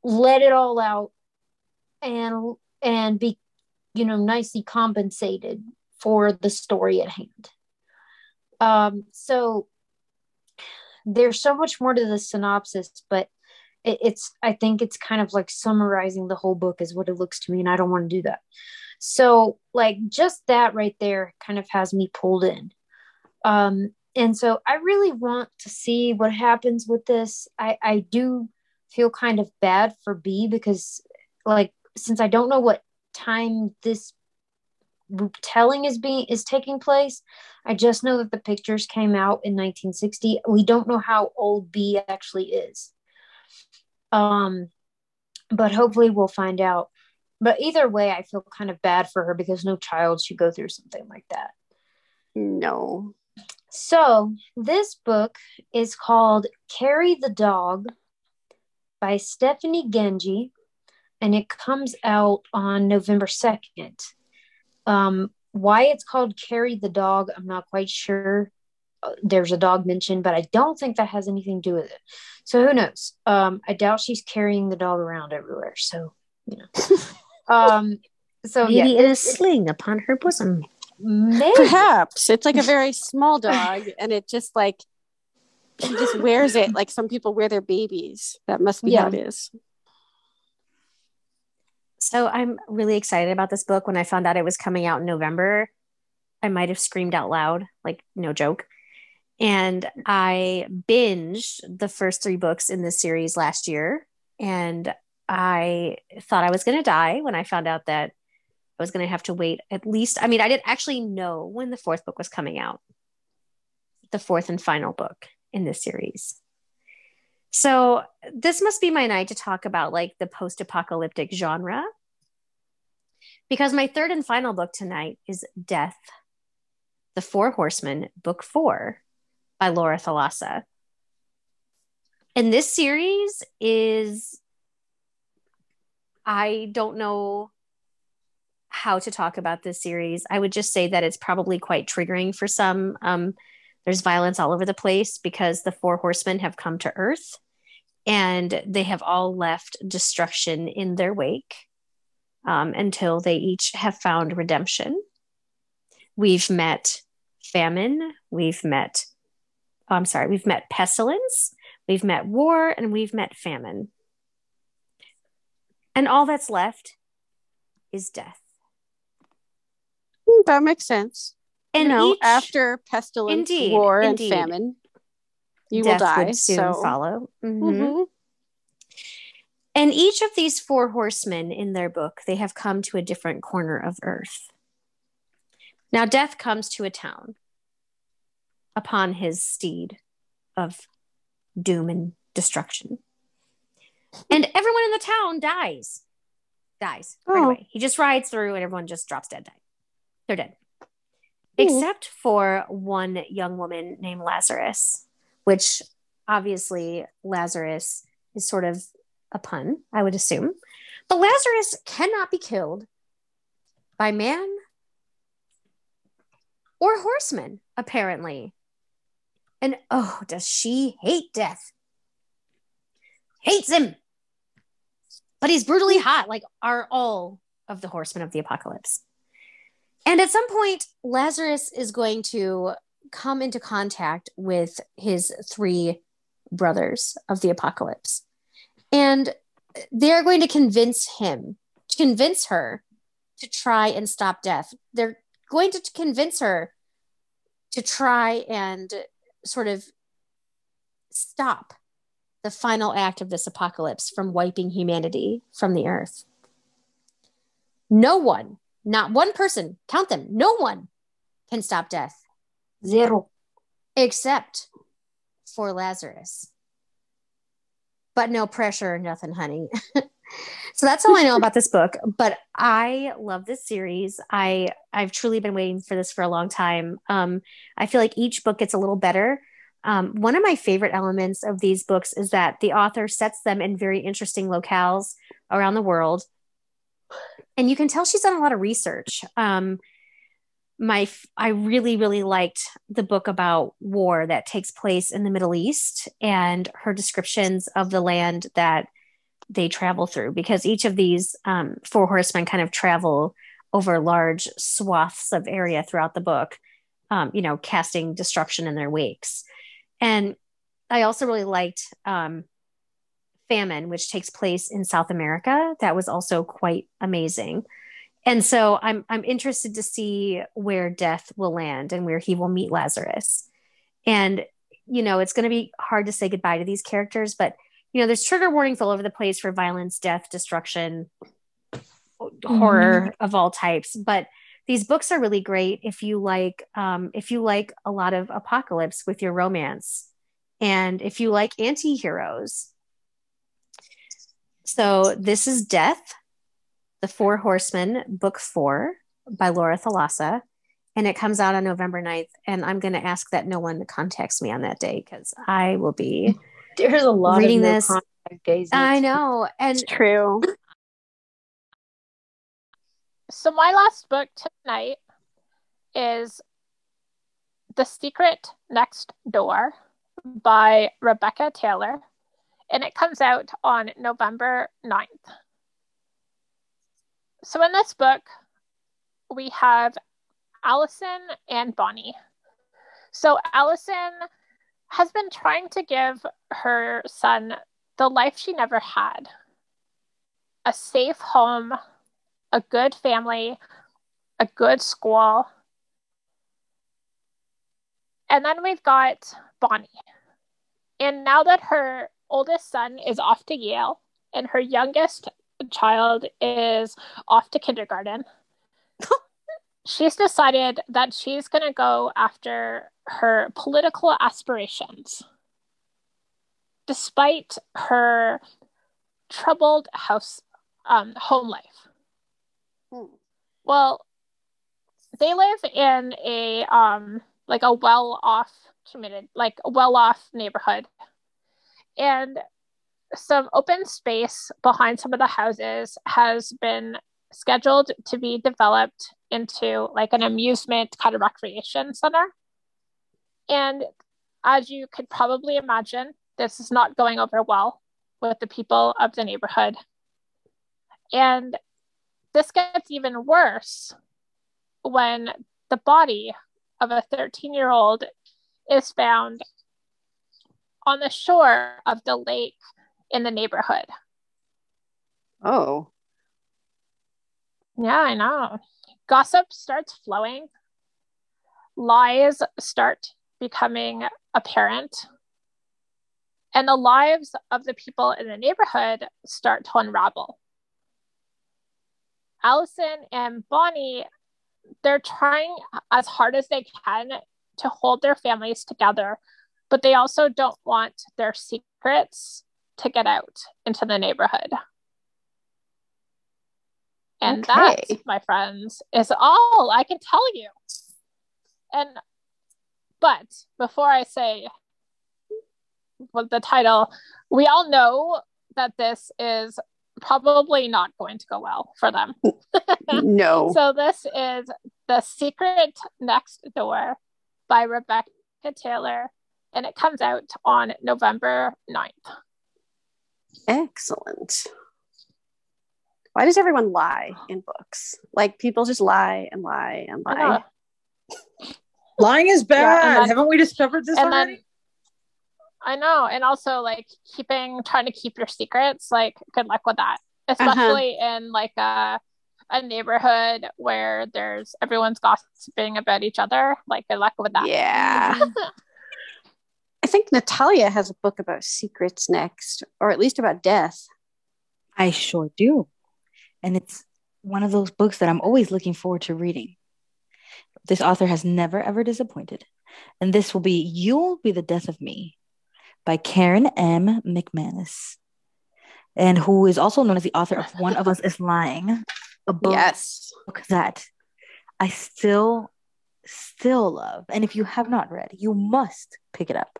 let it all out and and be you know nicely compensated for the story at hand. Um so there's so much more to the synopsis but it, it's i think it's kind of like summarizing the whole book is what it looks to me and i don't want to do that so like just that right there kind of has me pulled in. Um and so i really want to see what happens with this. I i do feel kind of bad for b because like since i don't know what time this telling is being is taking place i just know that the pictures came out in 1960 we don't know how old b actually is. Um but hopefully we'll find out but either way i feel kind of bad for her because no child should go through something like that no so this book is called Carry the dog by stephanie Gangi and it comes out on november 2nd um, why it's called Carry the Dog, I'm not quite sure. Uh, there's a dog mentioned, but I don't think that has anything to do with it. So who knows? Um, I doubt she's carrying the dog around everywhere. So, you know. um, so maybe yeah, in a sling upon her bosom. maybe. Perhaps it's like a very small dog, and it just like she just wears it like some people wear their babies. That must be how it is. So I'm really excited about this book. When I found out it was coming out in November, I might have screamed out loud, like no joke. And I binged the first three books in this series last year. And I thought I was going to die when I found out that I was going to have to wait at least. I mean, I didn't actually know when the fourth book was coming out, the fourth and final book in this series. So this must be my night to talk about like the post-apocalyptic genre. Because my third and final book tonight is Death, The Four Horsemen, Book Four by Laura Thalassa. And this series is, I don't know how to talk about this series. I would just say that it's probably quite triggering for some. Um, there's violence all over the place because the four horsemen have come to Earth and they have all left destruction in their wake um, until they each have found redemption. We've met famine, we've met, oh, I'm sorry, we've met pestilence, we've met war, and we've met famine. And all that's left is death. Hmm, that makes sense. And you know, each, after pestilence, Indeed, war, indeed. and famine, you death will die. soon so. follow. Mhm. Mhm. And each of these four horsemen in their book, they have come to a different corner of earth. Now, death comes to a town upon his steed of doom and destruction. And everyone in the town dies. Dies right Oh. away. He just rides through and everyone just drops dead. They're dead. Hmm. Except for one young woman named Lazarus, which obviously Lazarus is sort of a pun, I would assume. But Lazarus cannot be killed by man or horseman, apparently. And oh, does she hate death? Hates him. But he's brutally hmm. hot, like are all of the horsemen of the apocalypse. And at some point, Lazarus is going to come into contact with his three brothers of the apocalypse. And they're going to convince him, to convince her to try and stop death. They're going to convince her to try and sort of stop the final act of this apocalypse from wiping humanity from the earth. No one, not one person, count them, no one can stop death Zero. except for Lazarus. But no pressure, nothing, honey. so that's all I know about this book. But I love this series. I I've truly been waiting for this for a long time. Um, I feel like each book gets a little better. Um, one of my favorite elements of these books is that the author sets them in very interesting locales around the world, and you can tell she's done a lot of research. Um, my I really really liked the book about war that takes place in the Middle East and her descriptions of the land that they travel through because each of these um, four horsemen kind of travel over large swaths of area throughout the book, um, you know, casting destruction in their wakes. And I also really liked um, Famine, which takes place in South America. That was also quite amazing. And so I'm I'm interested to see where death will land and where he will meet Lazarus. And you know, it's going to be hard to say goodbye to these characters, but you know, there's trigger warnings all over the place for violence, death, destruction, mm-hmm. horror of all types. But these books are really great if you like um, if you like a lot of apocalypse with your romance, and if you like anti-heroes. So this is Death the Four Horsemen, Book Four by Laura Thalassa. And it comes out on November 9th. And I'm going to ask that no one contacts me on that day because I will be There's a lot reading this. I know. And It's true. So my last book tonight is The Secret Next Door by Rebecca Taylor. And it comes out on November 9th. So in this book, we have Allison and Bonnie. So Allison has been trying to give her son the life she never had a safe home, a good family, a good school. And then we've got Bonnie. And now that her oldest son is off to Yale and her youngest child is off to kindergarten, she's decided that she's going to go after her political aspirations, despite her troubled house um, home life. Well, they live in a um like a well-off community, like a well-off neighborhood, and some open space behind some of the houses has been scheduled to be developed into like an amusement kind of recreation center. And as you could probably imagine, this is not going over well with the people of the neighborhood. And this gets even worse when the body of a 13 year old is found on the shore of the lake in the neighborhood. Oh. Yeah, I know. Gossip starts flowing. Lies start becoming apparent. And the lives of the people in the neighborhood start to unravel. Allison and Bonnie, they're trying as hard as they can to hold their families together, but they also don't want their secrets to get out into the neighborhood. And Okay. that, my friends, is all I can tell you. And but before I say what the title, we all know that this is probably not going to go well for them. No. So this is The Secret Next Door by Rebecca Taylor, and it comes out on November 9th. Excellent. Why does everyone lie in books? Like people just lie and lie and lie. Lying is bad. Yeah, and then- Haven't we discovered this and already? Then I know, and also like keeping trying to keep your secrets, like good luck with that. Uh-huh. Especially in like a a neighborhood where there's everyone's gossiping about each other. Like good luck with that. Yeah. I think Natalia has a book about secrets next, or at least about death. I sure do. And it's one of those books that I'm always looking forward to reading. This author has never ever disappointed. And this will be You'll Be the Death of Me by Karen M. McManus. And who is also known as the author of One of Us is Lying, a book Yes. that I still, still love. And if you have not read, you must pick it up.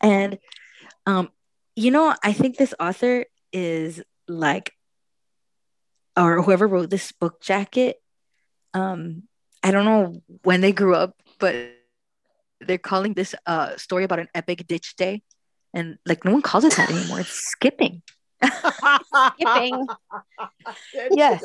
And, um, you know, I think this author is like, or whoever wrote this book jacket, um, I don't know when they grew up, but they're calling this uh story about an epic ditch day. And like no one calls it that anymore. It's skipping. Skipping. Yes.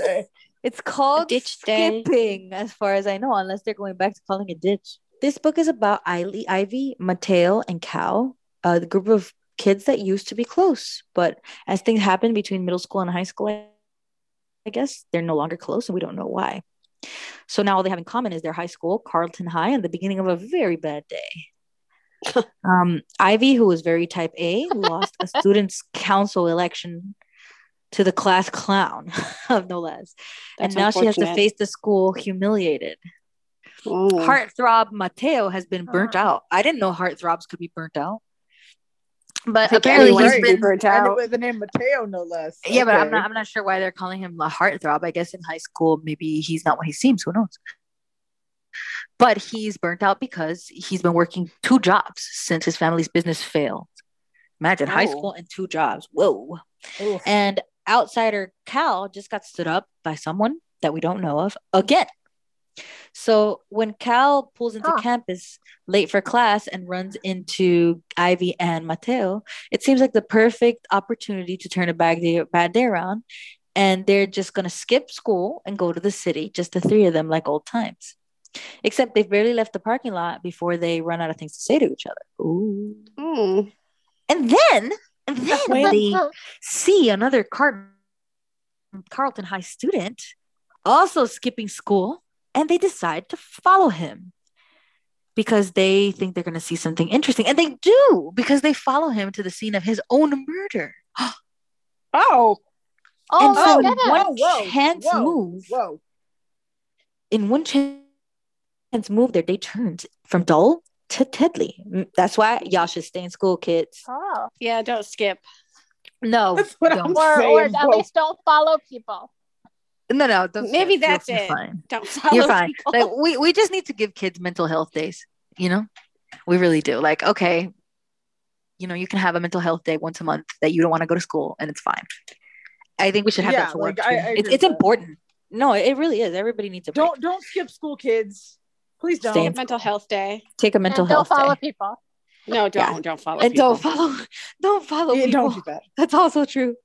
It's called ditch day. skipping, as far as I know, unless they're going back to calling it ditch. This book is about Ivy, Ivy, Mateo, and Cal, uh, the group of kids that used to be close, but as things happen between middle school and high school, I- I guess they're no longer close, and we don't know why. So now all they have in common is their high school, Carlton High, and the beginning of a very bad day. um, Ivy, who was very type A, lost a students' council election to the class clown of no less, and now she has to face the school humiliated. Mm. Heartthrob Mateo has been burnt out. I didn't know heartthrobs could be burnt out, but apparently he's been. And with the name Mateo, no less. Yeah, but I'm not. I'm not sure why they're calling him a heartthrob. I guess in high school, maybe he's not what he seems. Who knows? But he's burnt out because he's been working two jobs since his family's business failed. Imagine high Oh. school and two jobs. Whoa. Oof. And outsider Cal just got stood up by someone that we don't know of again. So when Cal pulls into Huh. campus late for class and runs into Ivy and Mateo, it seems like the perfect opportunity to turn a bad day, bad day around. And they're just going to skip school and go to the city, just the three of them, like old times. Except they've barely left the parking lot before they run out of things to say to each other. Ooh. Mm. And then, and then they see another Car- Carlton High student also skipping school, and they decide to follow him because they think they're going to see something interesting. And they do because they follow him to the scene of his own murder. Oh, Oh, and oh, so I get it. one Oh, whoa, chance whoa, move, whoa. in one chance move, their day turns from dull to deadly. That's why y'all should stay in school, kids. Oh. Yeah, don't skip. No, That's what don't. I'm Or, or at least don't follow people. No, no. Don't Maybe skip. You're- that's you're it. Fine. Don't follow You're fine. people. Like we, we just need to give kids mental health days, you know? We really do. Like, okay, you know, you can have a mental health day once a month that you don't want to go to school and it's fine. I think we should have Yeah, that for like, too. I- I it's it's with that. important. No, it really is. Everybody needs a break. Don't don't skip school, kids. Please don't. Stay in mental health day. take a mental health day. don't follow day. people. No, don't. Yeah. Don't follow And people. don't follow don't follow Yeah, people. don't do that. That's also true.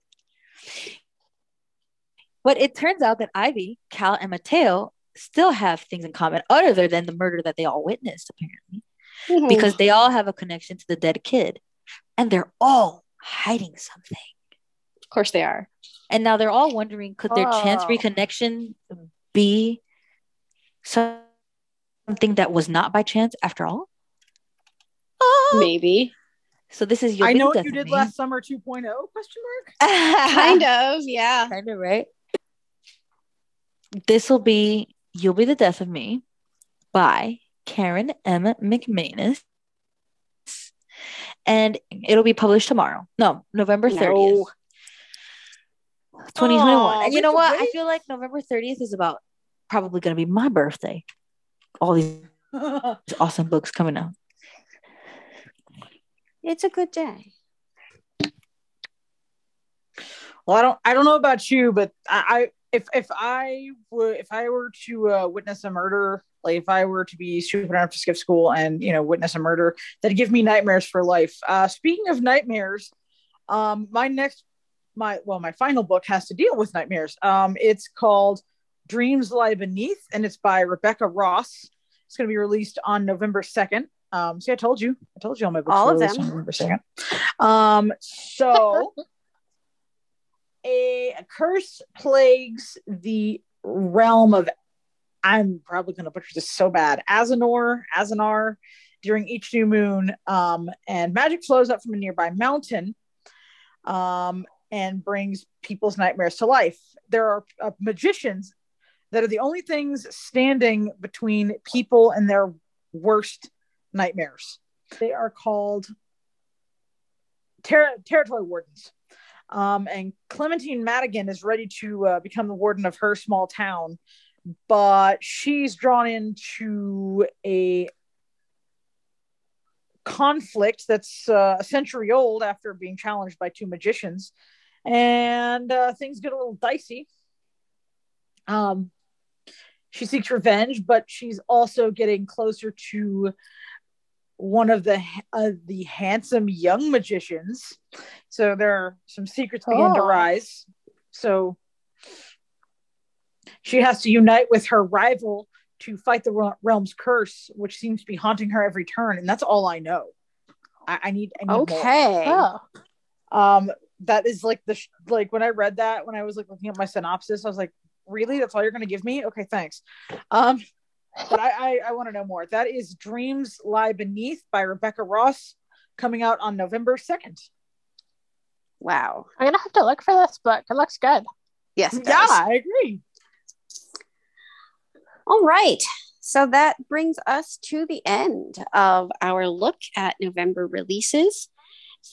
But it turns out that Ivy, Cal, and Mateo still have things in common other than the murder that they all witnessed, apparently. Mhm. because they all have a connection to the dead kid and they're all hiding something. of course they are. And now they're all wondering could their chance Oh. reconnection be something that was not by chance after all? Oh. Maybe. So this is your I know what you did last summer 2.0 question mark. Kind of. Yeah. kind of right. This will be You'll Be the Death of Me by Karen M. McManus. And it'll be published tomorrow. No, November 30th. No. 2021. Aw, and you know have to what? I feel like November 30th is about probably going to be my birthday. All these awesome books coming out. It's a good day. Well, I don't I don't know about you, but I, I if if I were if I were to uh, witness a murder, like if I were to be stupid enough to skip school and you know witness a murder, that'd give me nightmares for life. Uh, speaking of nightmares, um, my next my well my final book has to deal with nightmares. Um, it's called Dreams Lie Beneath, and it's by Rebecca Ross. It's going to be released on November second. Um, see, I told you, I told you all my books All of them. on November second. Um, so a curse plagues the realm of I'm probably going to butcher this so bad. Azanor, Azanar, during each new moon, um, and magic flows up from a nearby mountain, um, and brings people's nightmares to life. There are uh, magicians that are the only things standing between people and their worst nightmares. They are called ter- territory wardens. Um, and Clementine Madigan is ready to uh, become the warden of her small town, but she's drawn into a conflict that's uh, a century old after being challenged by two magicians, and uh, things get a little dicey. Um, she seeks revenge, but she's also getting closer to one of the uh, the handsome young magicians. So there are some secrets begin to Oh. rise. So she has to unite with her rival to fight the realm's curse, which seems to be haunting her every turn, and that's all I know. I, I need, I need more. Okay. Oh, Um, that is like the sh- like when I read that when I was like looking at my synopsis, I was like, really? That's all you're gonna give me? Okay, thanks. Um, but I I, I want to know more. That is Dreams Lie Beneath by Rebecca Ross, coming out on November second. Wow. I'm gonna have to look for this book. It looks good. Yes. it Yeah, does. I agree. All right. So that brings us to the end of our look at November releases.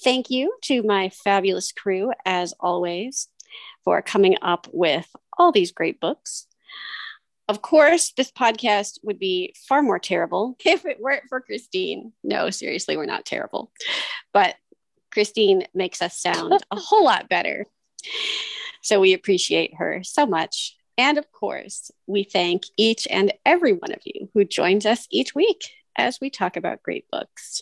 Thank you to my fabulous crew, as always, for coming up with all these great books. Of course, this podcast would be far more terrible if it weren't for Christine. No, seriously, we're not terrible. But Christine makes us sound a whole lot better. So we appreciate her so much. And of course, we thank each and every one of you who joins us each week as we talk about great books.